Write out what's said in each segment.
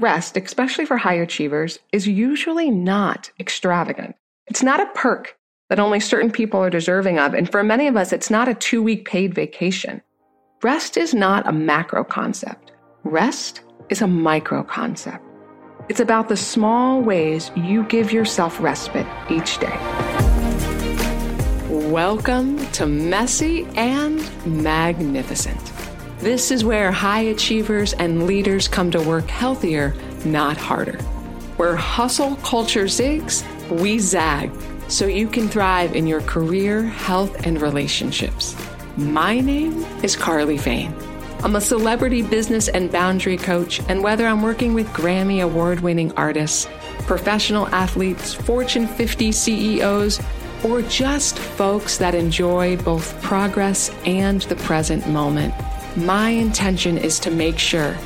rest, especially for high achievers, is usually not extravagant. It's not a perk that only certain people are deserving of. And for many of us, it's not a two week paid vacation. Rest is not a macro concept. Rest is a micro concept. It's about the small ways you give yourself respite each day. Welcome to Messy and Magnificent. This is where high achievers and leaders come to work healthier, not harder. Where hustle culture zigs, we zag so you can thrive in your career, health, and relationships. My name is Carly Fain. I'm a celebrity business and boundary coach, and whether I'm working with Grammy award winning artists, professional athletes, Fortune 50 CEOs, or just folks that enjoy both progress and the present moment, my intention is to make sure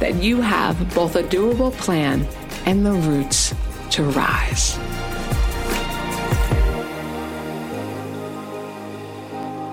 that you have both a doable plan and the roots to rise.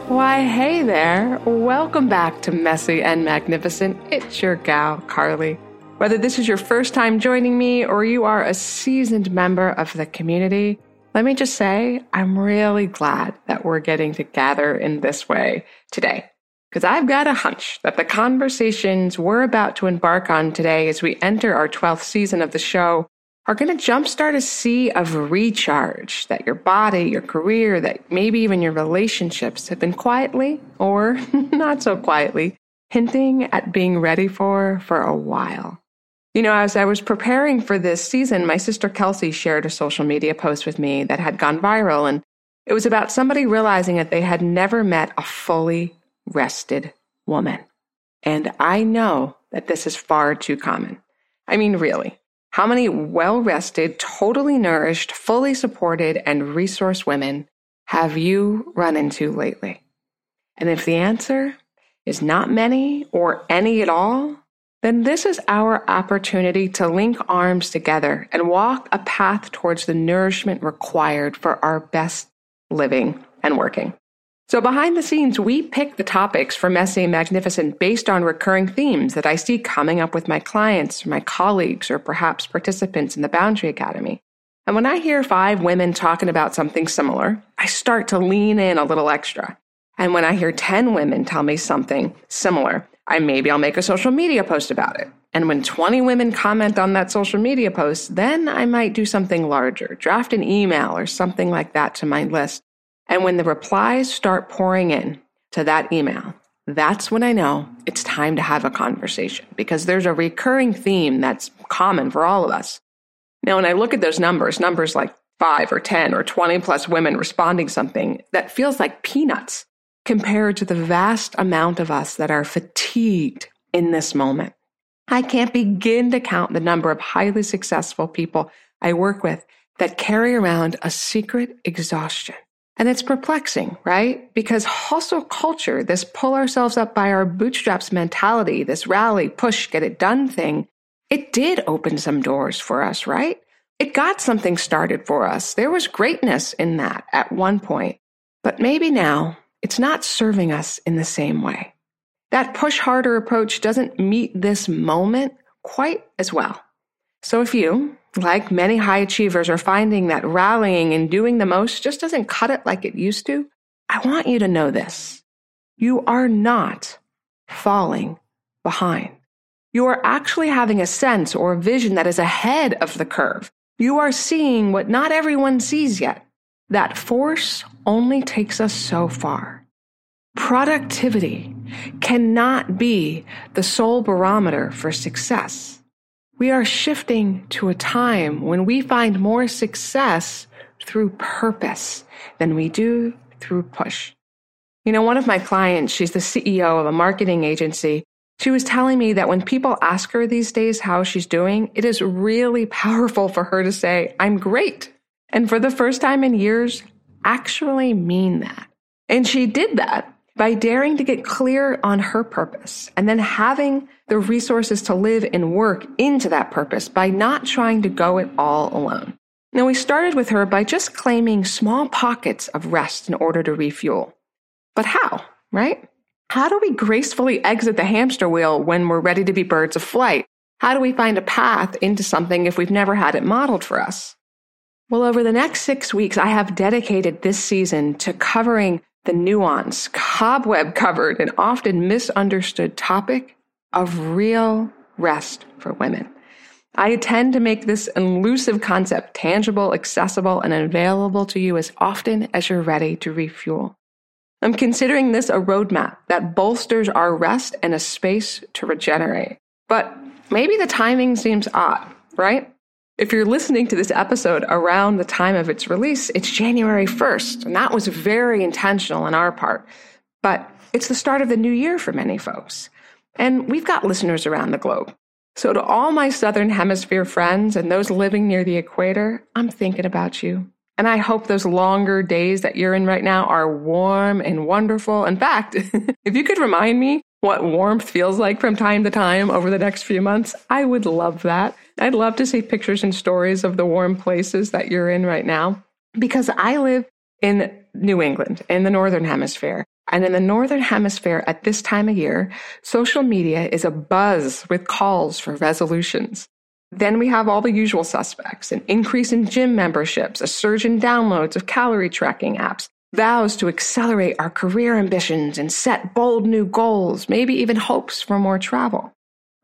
Why, hey there. Welcome back to Messy and Magnificent. It's your gal, Carly. Whether this is your first time joining me or you are a seasoned member of the community, let me just say I'm really glad that we're getting to gather in this way today. Because I've got a hunch that the conversations we're about to embark on today as we enter our 12th season of the show are going to jumpstart a sea of recharge that your body, your career, that maybe even your relationships have been quietly or not so quietly hinting at being ready for for a while. You know, as I was preparing for this season, my sister Kelsey shared a social media post with me that had gone viral, and it was about somebody realizing that they had never met a fully rested woman. And I know that this is far too common. I mean, really. How many well rested, totally nourished, fully supported, and resourced women have you run into lately? And if the answer is not many or any at all, then this is our opportunity to link arms together and walk a path towards the nourishment required for our best living and working. So behind the scenes, we pick the topics for Messy Magnificent based on recurring themes that I see coming up with my clients, my colleagues, or perhaps participants in the Boundary Academy. And when I hear five women talking about something similar, I start to lean in a little extra. And when I hear 10 women tell me something similar, I maybe I'll make a social media post about it. And when 20 women comment on that social media post, then I might do something larger, draft an email or something like that to my list and when the replies start pouring in to that email, that's when I know it's time to have a conversation because there's a recurring theme that's common for all of us. Now, when I look at those numbers, numbers like five or 10 or 20 plus women responding something, that feels like peanuts compared to the vast amount of us that are fatigued in this moment. I can't begin to count the number of highly successful people I work with that carry around a secret exhaustion and it's perplexing, right? Because hustle culture, this pull ourselves up by our bootstraps mentality, this rally, push, get it done thing, it did open some doors for us, right? It got something started for us. There was greatness in that at one point. But maybe now it's not serving us in the same way. That push harder approach doesn't meet this moment quite as well. So if you, like many high achievers, are finding that rallying and doing the most just doesn't cut it like it used to, I want you to know this. You are not falling behind. You are actually having a sense or a vision that is ahead of the curve. You are seeing what not everyone sees yet. That force only takes us so far. Productivity cannot be the sole barometer for success. We are shifting to a time when we find more success through purpose than we do through push. You know, one of my clients, she's the CEO of a marketing agency. She was telling me that when people ask her these days how she's doing, it is really powerful for her to say, I'm great. And for the first time in years, actually mean that. And she did that by daring to get clear on her purpose and then having the resources to live and work into that purpose by not trying to go it all alone. Now, we started with her by just claiming small pockets of rest in order to refuel. But how, right? How do we gracefully exit the hamster wheel when we're ready to be birds of flight? How do we find a path into something if we've never had it modeled for us? Well, over the next six weeks, I have dedicated this season to covering the nuance, cobweb covered, and often misunderstood topic of real rest for women. I intend to make this elusive concept tangible, accessible, and available to you as often as you're ready to refuel. I'm considering this a roadmap that bolsters our rest and a space to regenerate. But maybe the timing seems odd, right? If you're listening to this episode around the time of its release, it's January 1st, and that was very intentional on our part. But it's the start of the new year for many folks. And we've got listeners around the globe. So, to all my Southern Hemisphere friends and those living near the equator, I'm thinking about you. And I hope those longer days that you're in right now are warm and wonderful. In fact, if you could remind me what warmth feels like from time to time over the next few months, I would love that. I'd love to see pictures and stories of the warm places that you're in right now because I live in New England in the Northern Hemisphere. And in the Northern Hemisphere at this time of year, social media is a buzz with calls for resolutions. Then we have all the usual suspects an increase in gym memberships, a surge in downloads of calorie tracking apps, vows to accelerate our career ambitions and set bold new goals, maybe even hopes for more travel.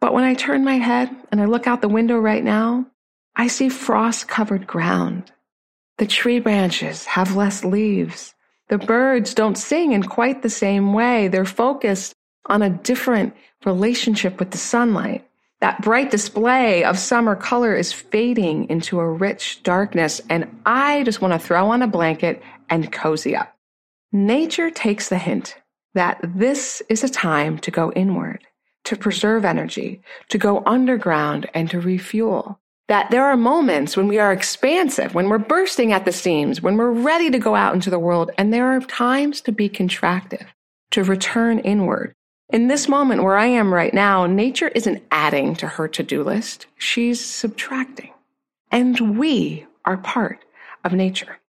But when I turn my head and I look out the window right now, I see frost covered ground. The tree branches have less leaves. The birds don't sing in quite the same way. They're focused on a different relationship with the sunlight. That bright display of summer color is fading into a rich darkness, and I just want to throw on a blanket and cozy up. Nature takes the hint that this is a time to go inward, to preserve energy, to go underground, and to refuel. That there are moments when we are expansive, when we're bursting at the seams, when we're ready to go out into the world, and there are times to be contractive, to return inward. In this moment where I am right now, nature isn't adding to her to do list, she's subtracting. And we are part of nature.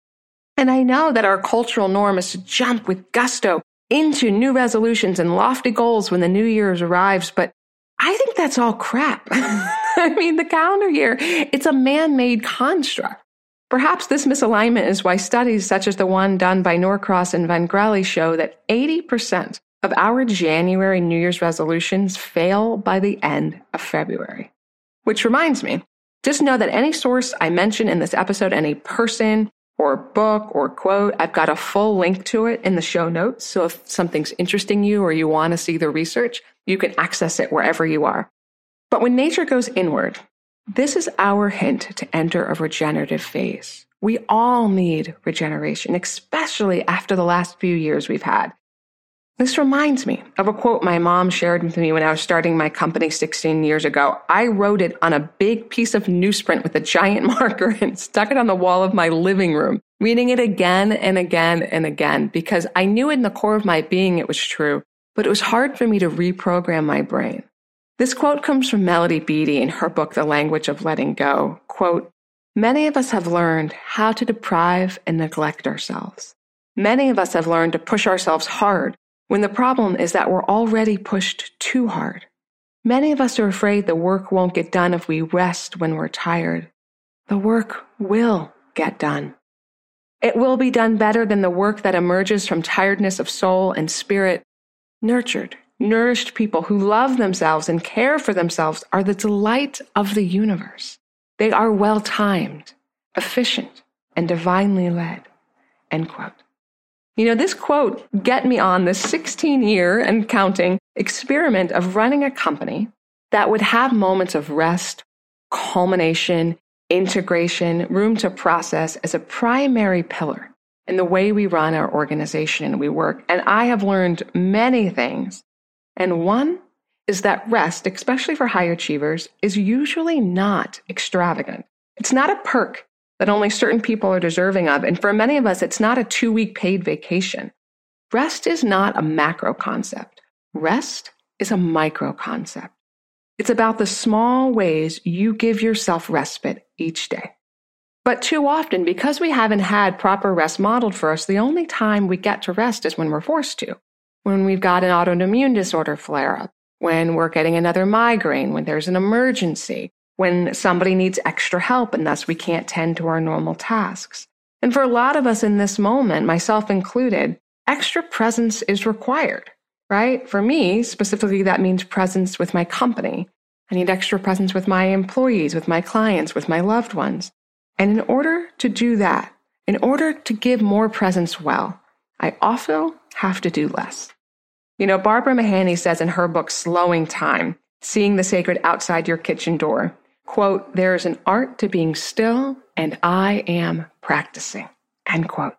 And I know that our cultural norm is to jump with gusto into new resolutions and lofty goals when the new year arrives, but I think that's all crap. I mean, the calendar year, it's a man made construct. Perhaps this misalignment is why studies such as the one done by Norcross and Vangarelli show that 80% of our January New Year's resolutions fail by the end of February. Which reminds me, just know that any source I mention in this episode, any person, or book or quote, I've got a full link to it in the show notes. So if something's interesting you or you want to see the research, you can access it wherever you are. But when nature goes inward, this is our hint to enter a regenerative phase. We all need regeneration, especially after the last few years we've had. This reminds me of a quote my mom shared with me when I was starting my company 16 years ago. I wrote it on a big piece of newsprint with a giant marker and stuck it on the wall of my living room, reading it again and again and again because I knew in the core of my being it was true, but it was hard for me to reprogram my brain. This quote comes from Melody Beattie in her book, The Language of Letting Go. Quote, Many of us have learned how to deprive and neglect ourselves. Many of us have learned to push ourselves hard when the problem is that we're already pushed too hard. Many of us are afraid the work won't get done if we rest when we're tired. The work will get done. It will be done better than the work that emerges from tiredness of soul and spirit. Nurtured, nourished people who love themselves and care for themselves are the delight of the universe. They are well timed, efficient, and divinely led. End quote. You know, this quote get me on this 16 year and counting experiment of running a company that would have moments of rest, culmination, integration, room to process as a primary pillar in the way we run our organization and we work. And I have learned many things. And one is that rest, especially for high achievers, is usually not extravagant. It's not a perk that only certain people are deserving of. And for many of us, it's not a two week paid vacation. Rest is not a macro concept. Rest is a micro concept. It's about the small ways you give yourself respite each day. But too often, because we haven't had proper rest modeled for us, the only time we get to rest is when we're forced to. When we've got an autoimmune disorder flare up, when we're getting another migraine, when there's an emergency, when somebody needs extra help and thus we can't tend to our normal tasks. And for a lot of us in this moment, myself included, extra presence is required, right? For me, specifically, that means presence with my company. I need extra presence with my employees, with my clients, with my loved ones. And in order to do that, in order to give more presence well, I also have to do less. You know, Barbara Mahany says in her book, Slowing Time, Seeing the Sacred Outside Your Kitchen Door, quote, there is an art to being still and I am practicing, end quote.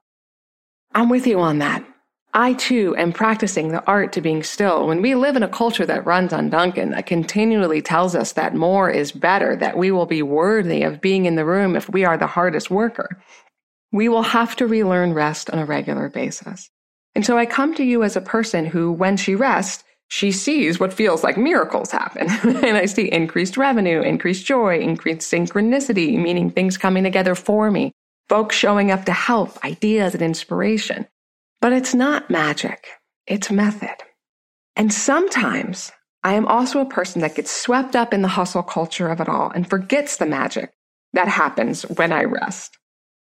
I'm with you on that. I too am practicing the art to being still. When we live in a culture that runs on Dunkin, that continually tells us that more is better, that we will be worthy of being in the room if we are the hardest worker, we will have to relearn rest on a regular basis. And so I come to you as a person who, when she rests, she sees what feels like miracles happen. and I see increased revenue, increased joy, increased synchronicity, meaning things coming together for me, folks showing up to help, ideas and inspiration. But it's not magic, it's method. And sometimes I am also a person that gets swept up in the hustle culture of it all and forgets the magic that happens when I rest.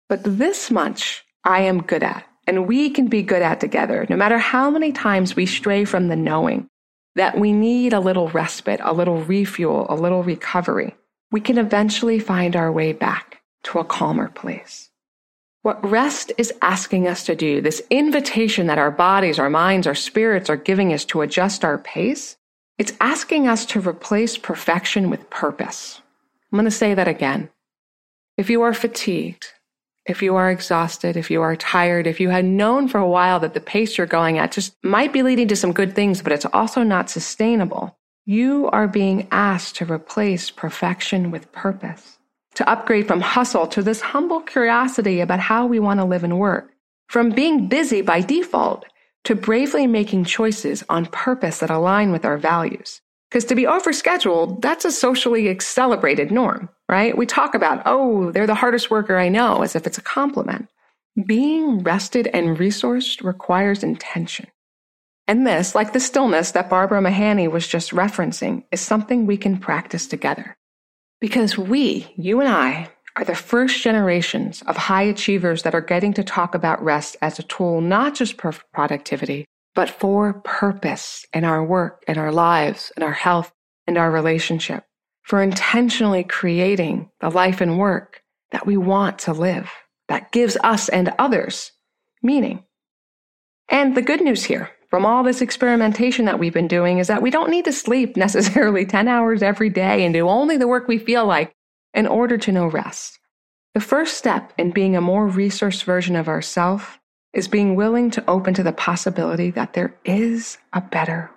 But this much I am good at and we can be good at together, no matter how many times we stray from the knowing that we need a little respite, a little refuel, a little recovery. We can eventually find our way back to a calmer place. What rest is asking us to do, this invitation that our bodies, our minds, our spirits are giving us to adjust our pace, it's asking us to replace perfection with purpose. I'm going to say that again. If you are fatigued, if you are exhausted, if you are tired, if you had known for a while that the pace you're going at just might be leading to some good things, but it's also not sustainable, you are being asked to replace perfection with purpose, to upgrade from hustle to this humble curiosity about how we want to live and work, from being busy by default to bravely making choices on purpose that align with our values. Because to be overscheduled, that's a socially celebrated norm, right? We talk about, oh, they're the hardest worker I know as if it's a compliment. Being rested and resourced requires intention. And this, like the stillness that Barbara Mahany was just referencing, is something we can practice together. Because we, you and I, are the first generations of high achievers that are getting to talk about rest as a tool not just for productivity, but for purpose in our work, in our lives, in our health, and our relationship, for intentionally creating the life and work that we want to live, that gives us and others meaning. And the good news here from all this experimentation that we've been doing is that we don't need to sleep necessarily 10 hours every day and do only the work we feel like in order to know rest. The first step in being a more resource version of ourself is being willing to open to the possibility that there is a better.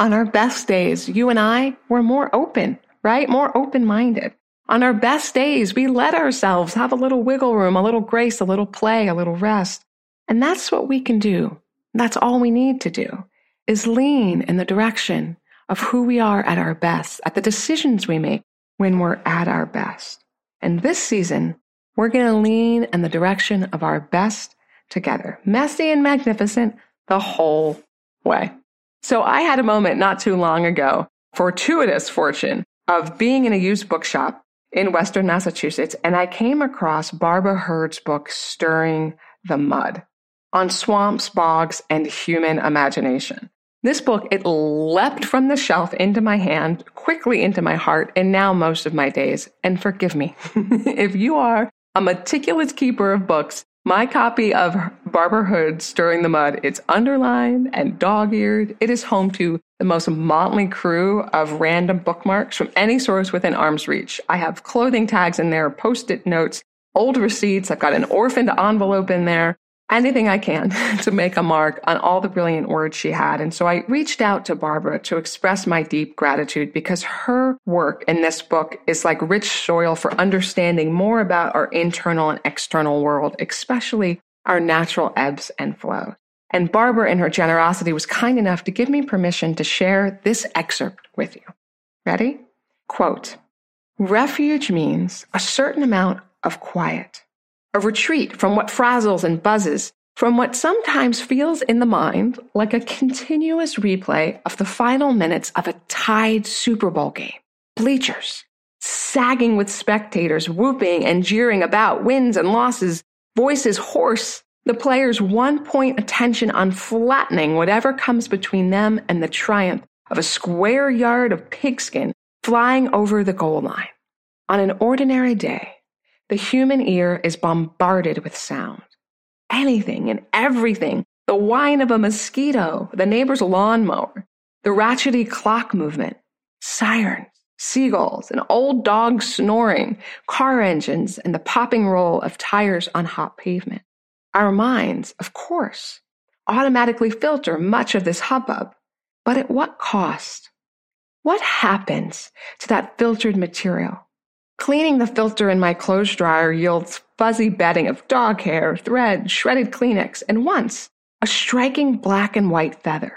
On our best days, you and I, we're more open, right? More open minded. On our best days, we let ourselves have a little wiggle room, a little grace, a little play, a little rest. And that's what we can do. That's all we need to do is lean in the direction of who we are at our best, at the decisions we make when we're at our best. And this season, we're going to lean in the direction of our best together, messy and magnificent the whole way. So I had a moment not too long ago, fortuitous fortune of being in a used bookshop in Western Massachusetts, and I came across Barbara Hurd's book, Stirring the Mud, on swamps, bogs, and human imagination. This book, it leapt from the shelf into my hand, quickly into my heart, and now most of my days. And forgive me, if you are a meticulous keeper of books, my copy of Barbara Hurd Stirring the Mud, it's underlined and dog-eared. It is home to the most motley crew of random bookmarks from any source within arm's reach. I have clothing tags in there, post-it notes, old receipts. I've got an orphaned envelope in there anything I can to make a mark on all the brilliant words she had. And so I reached out to Barbara to express my deep gratitude because her work in this book is like rich soil for understanding more about our internal and external world, especially our natural ebbs and flows. And Barbara, in her generosity, was kind enough to give me permission to share this excerpt with you. Ready? Quote, refuge means a certain amount of quiet a retreat from what frazzles and buzzes, from what sometimes feels in the mind like a continuous replay of the final minutes of a tied Super Bowl game. Bleachers, sagging with spectators whooping and jeering about wins and losses, voices hoarse, the players' one point attention on flattening whatever comes between them and the triumph of a square yard of pigskin flying over the goal line. On an ordinary day, the human ear is bombarded with sound. Anything and everything the whine of a mosquito, the neighbor's lawnmower, the ratchety clock movement, sirens, seagulls, an old dog snoring, car engines, and the popping roll of tires on hot pavement. Our minds, of course, automatically filter much of this hubbub, but at what cost? What happens to that filtered material? Cleaning the filter in my clothes dryer yields fuzzy bedding of dog hair, thread, shredded Kleenex, and once a striking black and white feather,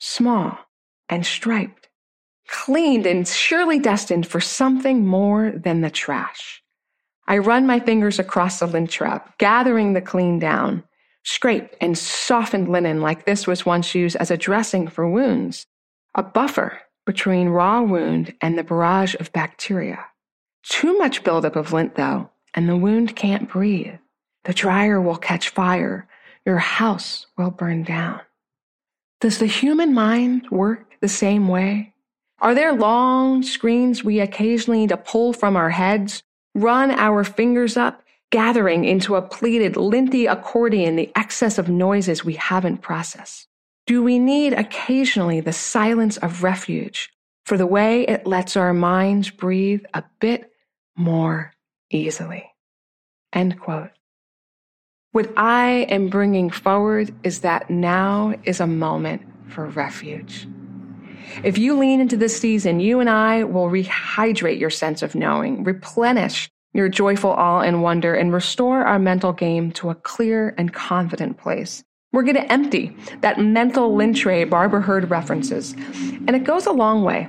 small and striped, cleaned and surely destined for something more than the trash. I run my fingers across the lint trap, gathering the clean down. Scraped and softened linen like this was once used as a dressing for wounds, a buffer between raw wound and the barrage of bacteria. Too much buildup of lint, though, and the wound can't breathe. The dryer will catch fire. Your house will burn down. Does the human mind work the same way? Are there long screens we occasionally need to pull from our heads run our fingers up, gathering into a pleated, linty accordion the excess of noises we haven't processed? Do we need occasionally the silence of refuge for the way it lets our minds breathe a bit more easily? End quote. What I am bringing forward is that now is a moment for refuge. If you lean into this season, you and I will rehydrate your sense of knowing, replenish your joyful awe and wonder, and restore our mental game to a clear and confident place. We're going to empty that mental lint tray Barbara Hurd references. And it goes a long way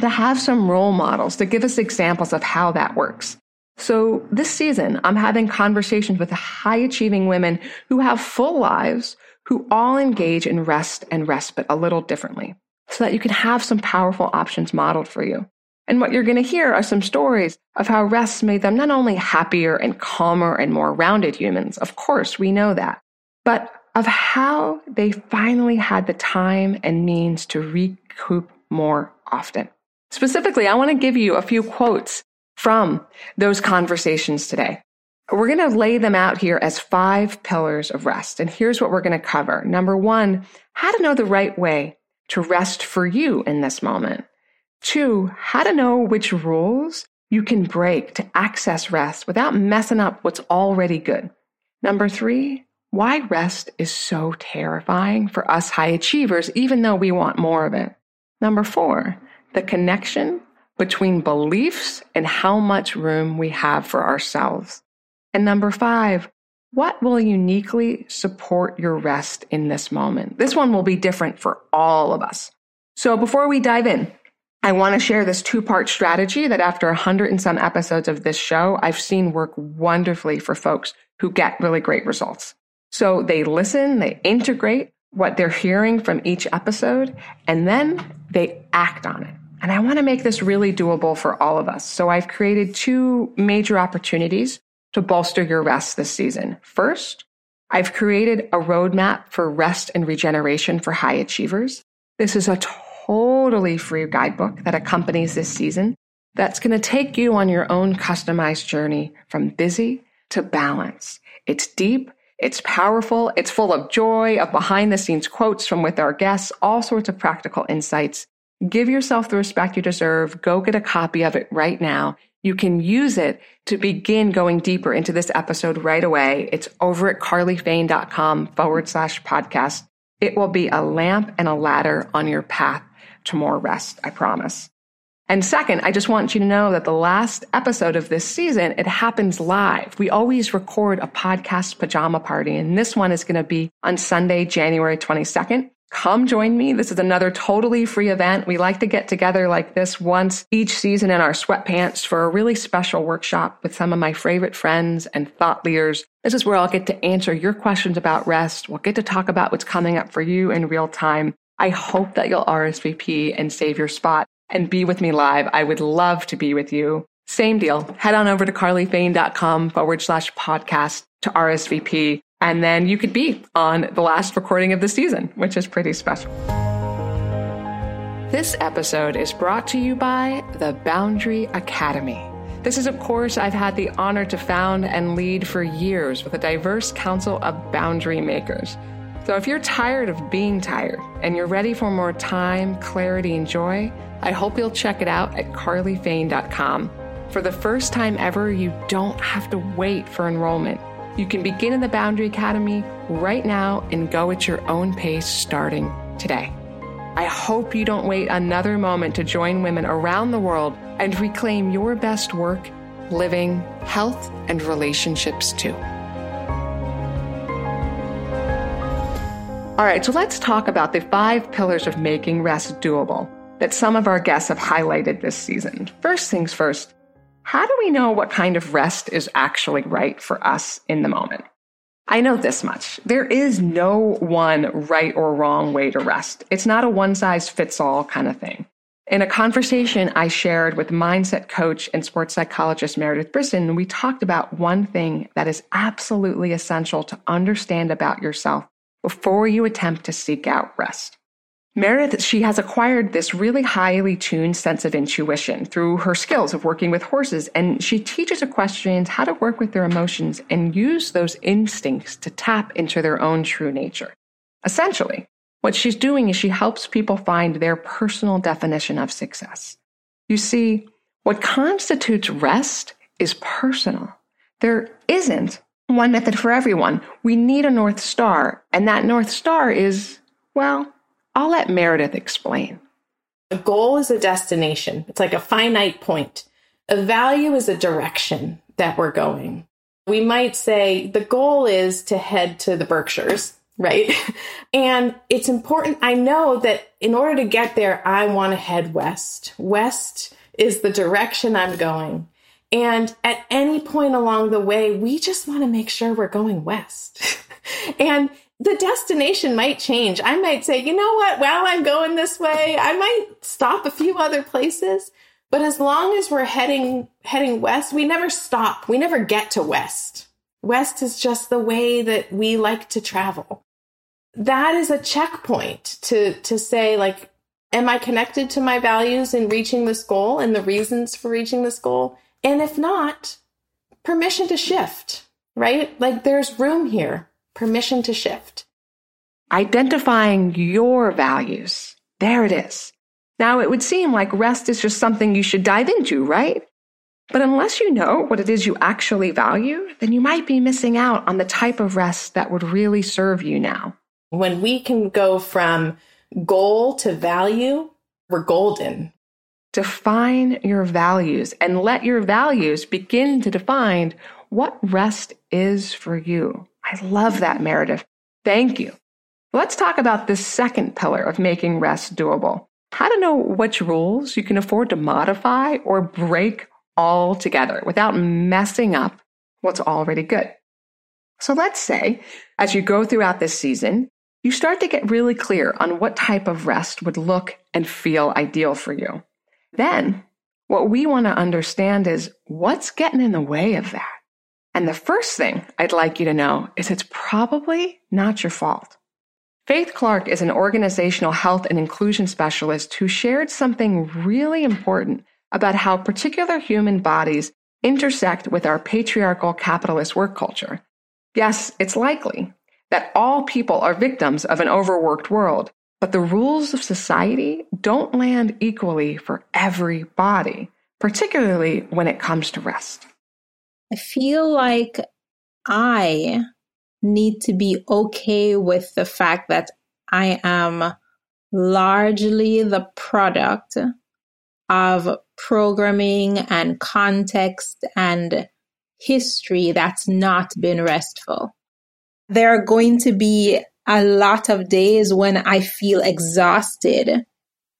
to have some role models to give us examples of how that works. So this season, I'm having conversations with high achieving women who have full lives, who all engage in rest and respite a little differently so that you can have some powerful options modeled for you. And what you're going to hear are some stories of how rest made them not only happier and calmer and more rounded humans, of course, we know that, but of how they finally had the time and means to recoup more often. Specifically, I want to give you a few quotes from those conversations today. We're going to lay them out here as five pillars of rest. And here's what we're going to cover. Number one, how to know the right way to rest for you in this moment. Two, how to know which rules you can break to access rest without messing up what's already good. Number three, why rest is so terrifying for us high achievers, even though we want more of it. Number four, the connection between beliefs and how much room we have for ourselves. And number five, what will uniquely support your rest in this moment? This one will be different for all of us. So before we dive in, I want to share this two part strategy that after a hundred and some episodes of this show, I've seen work wonderfully for folks who get really great results. So they listen, they integrate what they're hearing from each episode, and then they act on it. And I want to make this really doable for all of us. So I've created two major opportunities to bolster your rest this season. First, I've created a roadmap for rest and regeneration for high achievers. This is a totally free guidebook that accompanies this season that's going to take you on your own customized journey from busy to balance. It's deep, it's powerful, it's full of joy, of behind the scenes quotes from with our guests, all sorts of practical insights. Give yourself the respect you deserve. Go get a copy of it right now. You can use it to begin going deeper into this episode right away. It's over at carlyfane.com forward slash podcast. It will be a lamp and a ladder on your path to more rest, I promise. And second, I just want you to know that the last episode of this season, it happens live. We always record a podcast pajama party, and this one is going to be on Sunday, January 22nd come join me. This is another totally free event. We like to get together like this once each season in our sweatpants for a really special workshop with some of my favorite friends and thought leaders. This is where I'll get to answer your questions about rest. We'll get to talk about what's coming up for you in real time. I hope that you'll RSVP and save your spot and be with me live. I would love to be with you. Same deal. Head on over to carlyfane.com forward slash podcast to RSVP. And then you could be on the last recording of the season, which is pretty special. This episode is brought to you by the Boundary Academy. This is a course I've had the honor to found and lead for years with a diverse council of boundary makers. So if you're tired of being tired and you're ready for more time, clarity, and joy, I hope you'll check it out at carlyfane.com. For the first time ever, you don't have to wait for enrollment. You can begin in the Boundary Academy right now and go at your own pace starting today. I hope you don't wait another moment to join women around the world and reclaim your best work, living, health, and relationships too. All right, so let's talk about the five pillars of making rest doable that some of our guests have highlighted this season. First things first, how do we know what kind of rest is actually right for us in the moment? I know this much. There is no one right or wrong way to rest. It's not a one size fits all kind of thing. In a conversation I shared with mindset coach and sports psychologist Meredith Brisson, we talked about one thing that is absolutely essential to understand about yourself before you attempt to seek out rest. Meredith, she has acquired this really highly tuned sense of intuition through her skills of working with horses, and she teaches equestrians how to work with their emotions and use those instincts to tap into their own true nature. Essentially, what she's doing is she helps people find their personal definition of success. You see, what constitutes rest is personal. There isn't one method for everyone. We need a North Star, and that North Star is, well, I'll let Meredith explain. A goal is a destination, it's like a finite point. A value is a direction that we're going. We might say the goal is to head to the Berkshires, right? and it's important. I know that in order to get there, I want to head west. West is the direction I'm going. And at any point along the way, we just want to make sure we're going west. and the destination might change. I might say, you know what, while I'm going this way, I might stop a few other places. But as long as we're heading heading west, we never stop. We never get to west. West is just the way that we like to travel. That is a checkpoint to to say like am I connected to my values in reaching this goal and the reasons for reaching this goal? And if not, permission to shift, right? Like there's room here permission to shift. Identifying your values. There it is. Now, it would seem like rest is just something you should dive into, right? But unless you know what it is you actually value, then you might be missing out on the type of rest that would really serve you now. When we can go from goal to value, we're golden. Define your values and let your values begin to define what rest is for you. I love that, Meredith. Thank you. Let's talk about the second pillar of making rest doable. How to know which rules you can afford to modify or break altogether without messing up what's already good. So let's say, as you go throughout this season, you start to get really clear on what type of rest would look and feel ideal for you. Then, what we want to understand is what's getting in the way of that. And the first thing I'd like you to know is it's probably not your fault. Faith Clark is an organizational health and inclusion specialist who shared something really important about how particular human bodies intersect with our patriarchal capitalist work culture. Yes, it's likely that all people are victims of an overworked world, but the rules of society don't land equally for every body, particularly when it comes to rest. I feel like I need to be okay with the fact that I am largely the product of programming and context and history that's not been restful. There are going to be a lot of days when I feel exhausted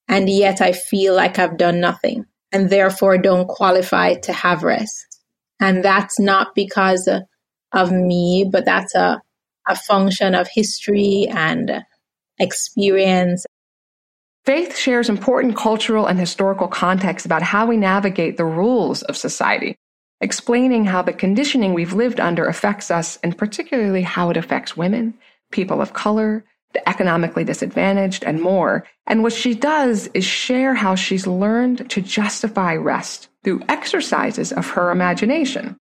and yet I feel like I've done nothing and therefore don't qualify to have rest. And that's not because of me, but that's a, a function of history and experience. Faith shares important cultural and historical context about how we navigate the rules of society, explaining how the conditioning we've lived under affects us and particularly how it affects women, people of color, the economically disadvantaged, and more. And what she does is share how she's learned to justify rest through exercises of her imagination.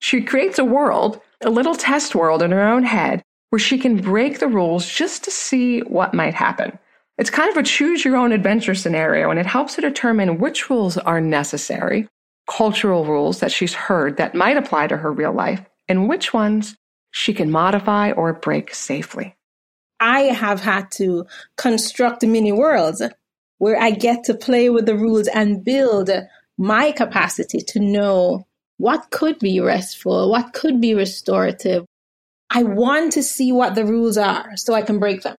She creates a world, a little test world in her own head, where she can break the rules just to see what might happen. It's kind of a choose your own adventure scenario, and it helps her determine which rules are necessary, cultural rules that she's heard that might apply to her real life, and which ones she can modify or break safely. I have had to construct mini worlds where I get to play with the rules and build my capacity to know what could be restful, what could be restorative. I want to see what the rules are so I can break them.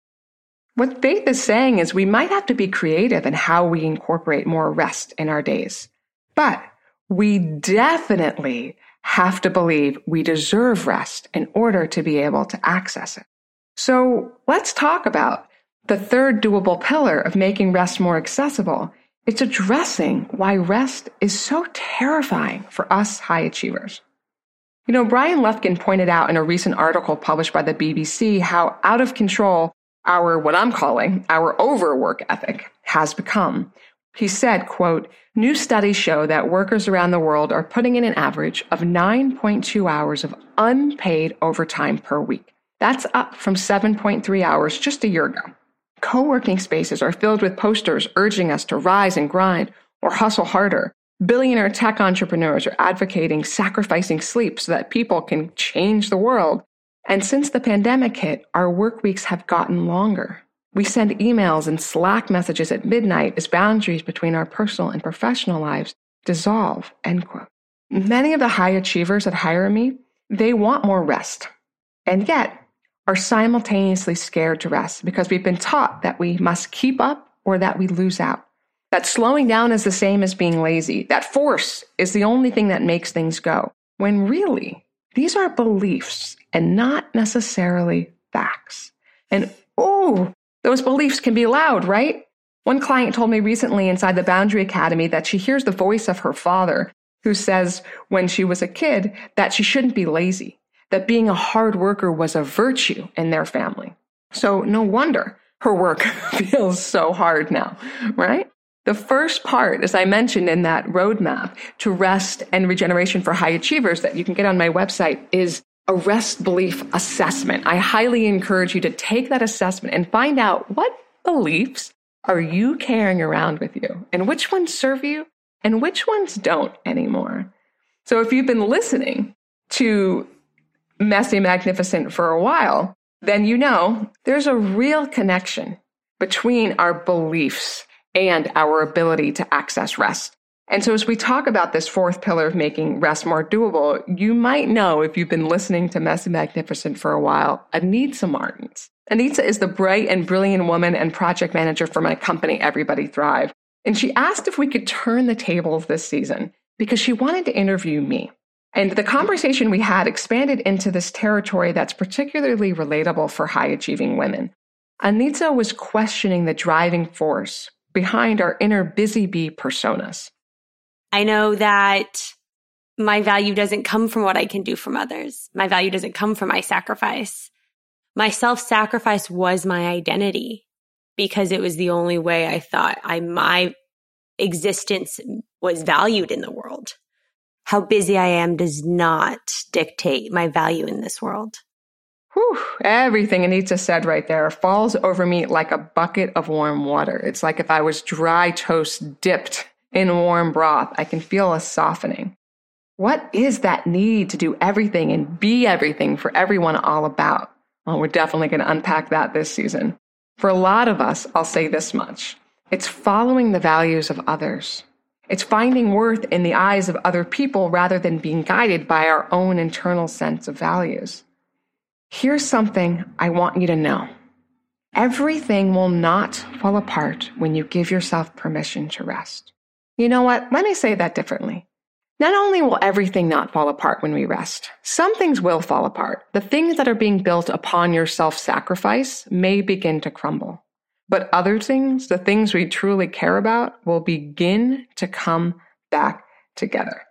What Faith is saying is we might have to be creative in how we incorporate more rest in our days. But we definitely have to believe we deserve rest in order to be able to access it. So let's talk about the third doable pillar of making rest more accessible. It's addressing why rest is so terrifying for us high achievers. You know, Bryan Lufkin pointed out in a recent article published by the BBC how out of control our, what I'm calling, our overwork ethic has become. He said, quote, new studies show that workers around the world are putting in an average of 9.2 hours of unpaid overtime per week. That's up from 7.3 hours just a year ago. Co working spaces are filled with posters urging us to rise and grind or hustle harder. Billionaire tech entrepreneurs are advocating sacrificing sleep so that people can change the world. And since the pandemic hit, our work weeks have gotten longer. We send emails and Slack messages at midnight as boundaries between our personal and professional lives dissolve. End quote. Many of the high achievers that hire me, they want more rest. And yet, are simultaneously scared to rest because we've been taught that we must keep up or that we lose out. That slowing down is the same as being lazy. That force is the only thing that makes things go. When really, these are beliefs and not necessarily facts. And oh, those beliefs can be loud, right? One client told me recently inside the Boundary Academy that she hears the voice of her father who says when she was a kid that she shouldn't be lazy that being a hard worker was a virtue in their family. So no wonder her work feels so hard now, right? The first part, as I mentioned in that roadmap to rest and regeneration for high achievers that you can get on my website is a rest belief assessment. I highly encourage you to take that assessment and find out what beliefs are you carrying around with you and which ones serve you and which ones don't anymore. So if you've been listening to messy magnificent for a while, then you know there's a real connection between our beliefs and our ability to access rest. And so, as we talk about this fourth pillar of making rest more doable, you might know if you've been listening to Messy Magnificent for a while, Anita Martins. Anita is the bright and brilliant woman and project manager for my company, Everybody Thrive. And she asked if we could turn the tables this season because she wanted to interview me. And the conversation we had expanded into this territory that's particularly relatable for high achieving women. Anita was questioning the driving force behind our inner busy bee personas. I know that my value doesn't come from what I can do from others. My value doesn't come from my sacrifice. My self sacrifice was my identity because it was the only way I thought I, my existence was valued in the world how busy I am does not dictate my value in this world. Whew, everything Anita said right there falls over me like a bucket of warm water. It's like if I was dry toast dipped in warm broth, I can feel a softening. What is that need to do everything and be everything for everyone all about? Well, we're definitely going to unpack that this season. For a lot of us, I'll say this much. It's following the values of others. It's finding worth in the eyes of other people rather than being guided by our own internal sense of values. Here's something I want you to know. Everything will not fall apart when you give yourself permission to rest. You know what? Let me say that differently. Not only will everything not fall apart when we rest, some things will fall apart. The things that are being built upon your self sacrifice may begin to crumble. But other things, the things we truly care about, will begin to come back together.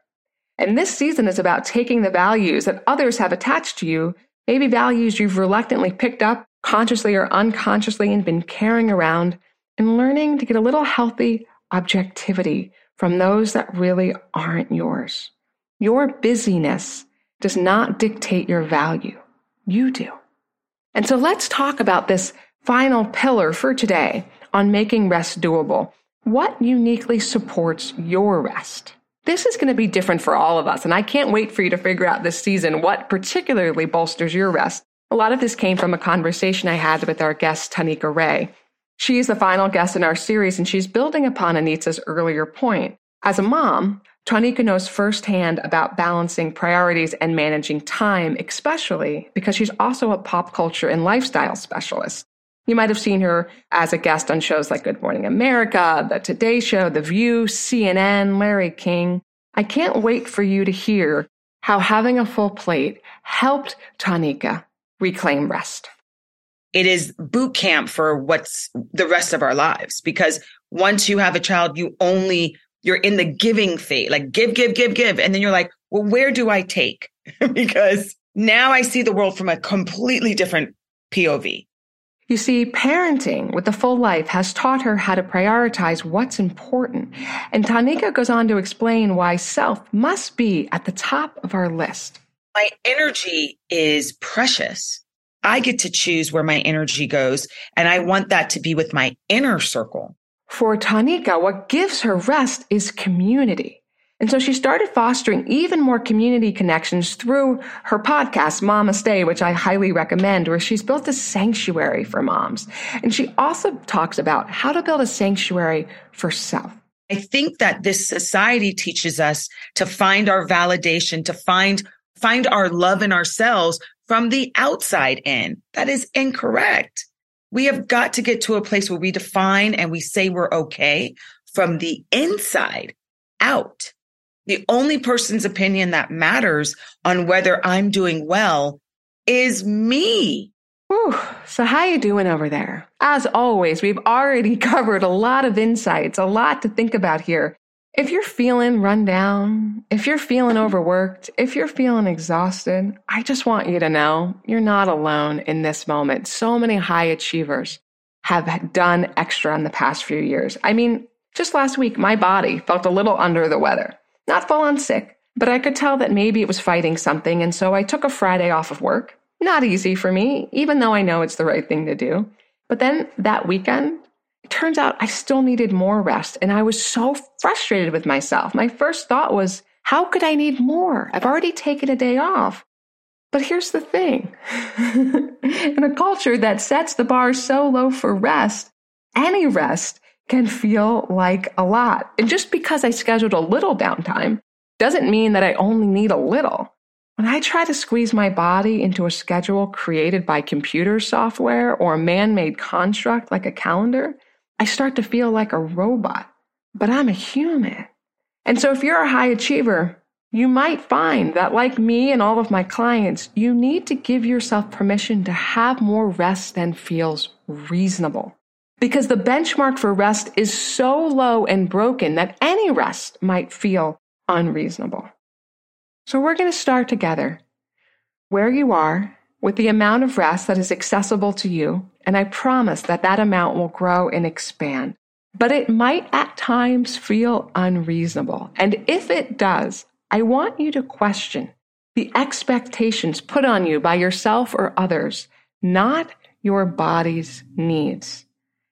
And this season is about taking the values that others have attached to you, maybe values you've reluctantly picked up consciously or unconsciously and been carrying around, and learning to get a little healthy objectivity from those that really aren't yours. Your busyness does not dictate your value. You do. And so let's talk about this final pillar for today on making rest doable. What uniquely supports your rest? This is going to be different for all of us, and I can't wait for you to figure out this season what particularly bolsters your rest. A lot of this came from a conversation I had with our guest, Tanika Ray. She is the final guest in our series, and she's building upon Anita's earlier point. As a mom, Tanika knows firsthand about balancing priorities and managing time, especially because she's also a pop culture and lifestyle specialist. You might have seen her as a guest on shows like Good Morning America, The Today Show, The View, CNN, Larry King. I can't wait for you to hear how having a full plate helped Tanika reclaim rest. It is boot camp for what's the rest of our lives because once you have a child you only you're in the giving phase like give give give give. And then you're like well where do i take? Because now i see the world from a completely different pov you see, parenting with a full life has taught her how to prioritize what's important. And Tanika goes on to explain why self must be at the top of our list. My energy is precious. I get to choose where my energy goes. And I want that to be with my inner circle. For Tanika, what gives her rest is community. And so she started fostering even more community connections through her podcast, Mama Stay, which I highly recommend, where she's built a sanctuary for moms. And she also talks about how to build a sanctuary for self. I think that this society teaches us to find our validation, to find find our love in ourselves from the outside in. That is incorrect. We have got to get to a place where we define and we say we're okay from the inside out. The only person's opinion that matters on whether I'm doing well is me. Whew. So how you doing over there? As always, we've already covered a lot of insights, a lot to think about here. If you're feeling run down, if you're feeling overworked, if you're feeling exhausted, I just want you to know you're not alone in this moment. So many high achievers have done extra in the past few years. I mean, just last week, my body felt a little under the weather. Not full on sick, but I could tell that maybe it was fighting something, and so I took a Friday off of work. Not easy for me, even though I know it's the right thing to do. But then that weekend, it turns out I still needed more rest and I was so frustrated with myself. My first thought was, how could I need more? I've already taken a day off. But here's the thing in a culture that sets the bar so low for rest, any rest can feel like a lot. And just because I scheduled a little downtime doesn't mean that I only need a little. When I try to squeeze my body into a schedule created by computer software or a man made construct like a calendar, I start to feel like a robot, but I'm a human. And so if you're a high achiever, you might find that, like me and all of my clients, you need to give yourself permission to have more rest than feels reasonable. Because the benchmark for rest is so low and broken that any rest might feel unreasonable. So we're going to start together where you are with the amount of rest that is accessible to you, and I promise that that amount will grow and expand. But it might at times feel unreasonable. And if it does, I want you to question the expectations put on you by yourself or others, not your body's needs.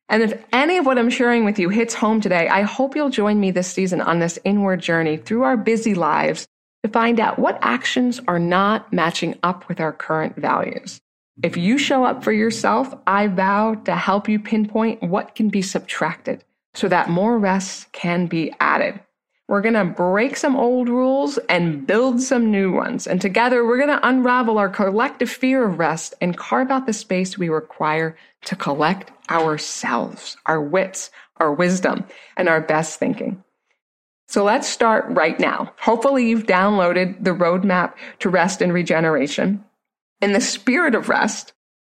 And if any of what I'm sharing with you hits home today, I hope you'll join me this season on this inward journey through our busy lives to find out what actions are not matching up with our current values. If you show up for yourself, I vow to help you pinpoint what can be subtracted so that more rest can be added. We're going to break some old rules and build some new ones. And together, we're going to unravel our collective fear of rest and carve out the space we require to collect ourselves, our wits, our wisdom, and our best thinking. So let's start right now. Hopefully, you've downloaded the roadmap to rest and regeneration. In the spirit of rest,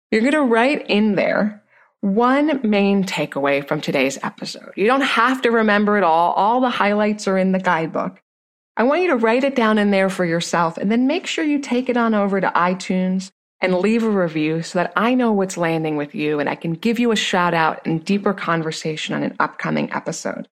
you're going to write in there one main takeaway from today's episode. You don't have to remember it all. All the highlights are in the guidebook. I want you to write it down in there for yourself and then make sure you take it on over to iTunes and leave a review so that I know what's landing with you and I can give you a shout out and deeper conversation on an upcoming episode.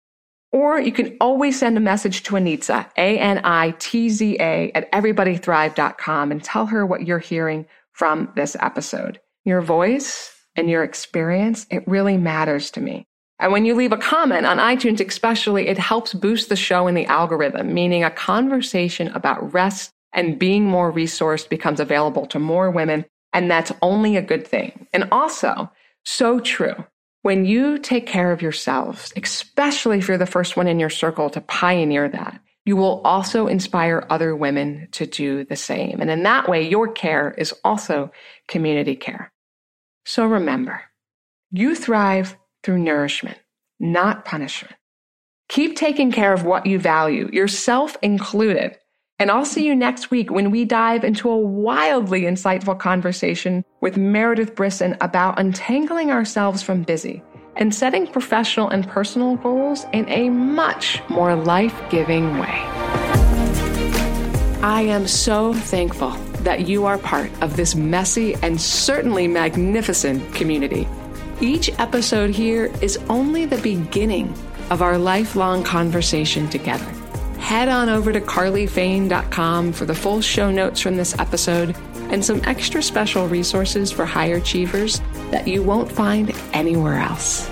Or you can always send a message to Anitza, A-N-I-T-Z-A at everybodythrive.com and tell her what you're hearing from this episode. Your voice and your experience, it really matters to me. And when you leave a comment on iTunes, especially, it helps boost the show in the algorithm, meaning a conversation about rest and being more resourced becomes available to more women. And that's only a good thing. And also, so true. When you take care of yourselves, especially if you're the first one in your circle to pioneer that, you will also inspire other women to do the same. And in that way, your care is also community care. So remember, you thrive through nourishment, not punishment. Keep taking care of what you value, yourself included. And I'll see you next week when we dive into a wildly insightful conversation with Meredith Brisson about untangling ourselves from busy and setting professional and personal goals in a much more life giving way. I am so thankful that you are part of this messy and certainly magnificent community. Each episode here is only the beginning of our lifelong conversation together. Head on over to carlyfane.com for the full show notes from this episode and some extra special resources for high achievers that you won't find anywhere else.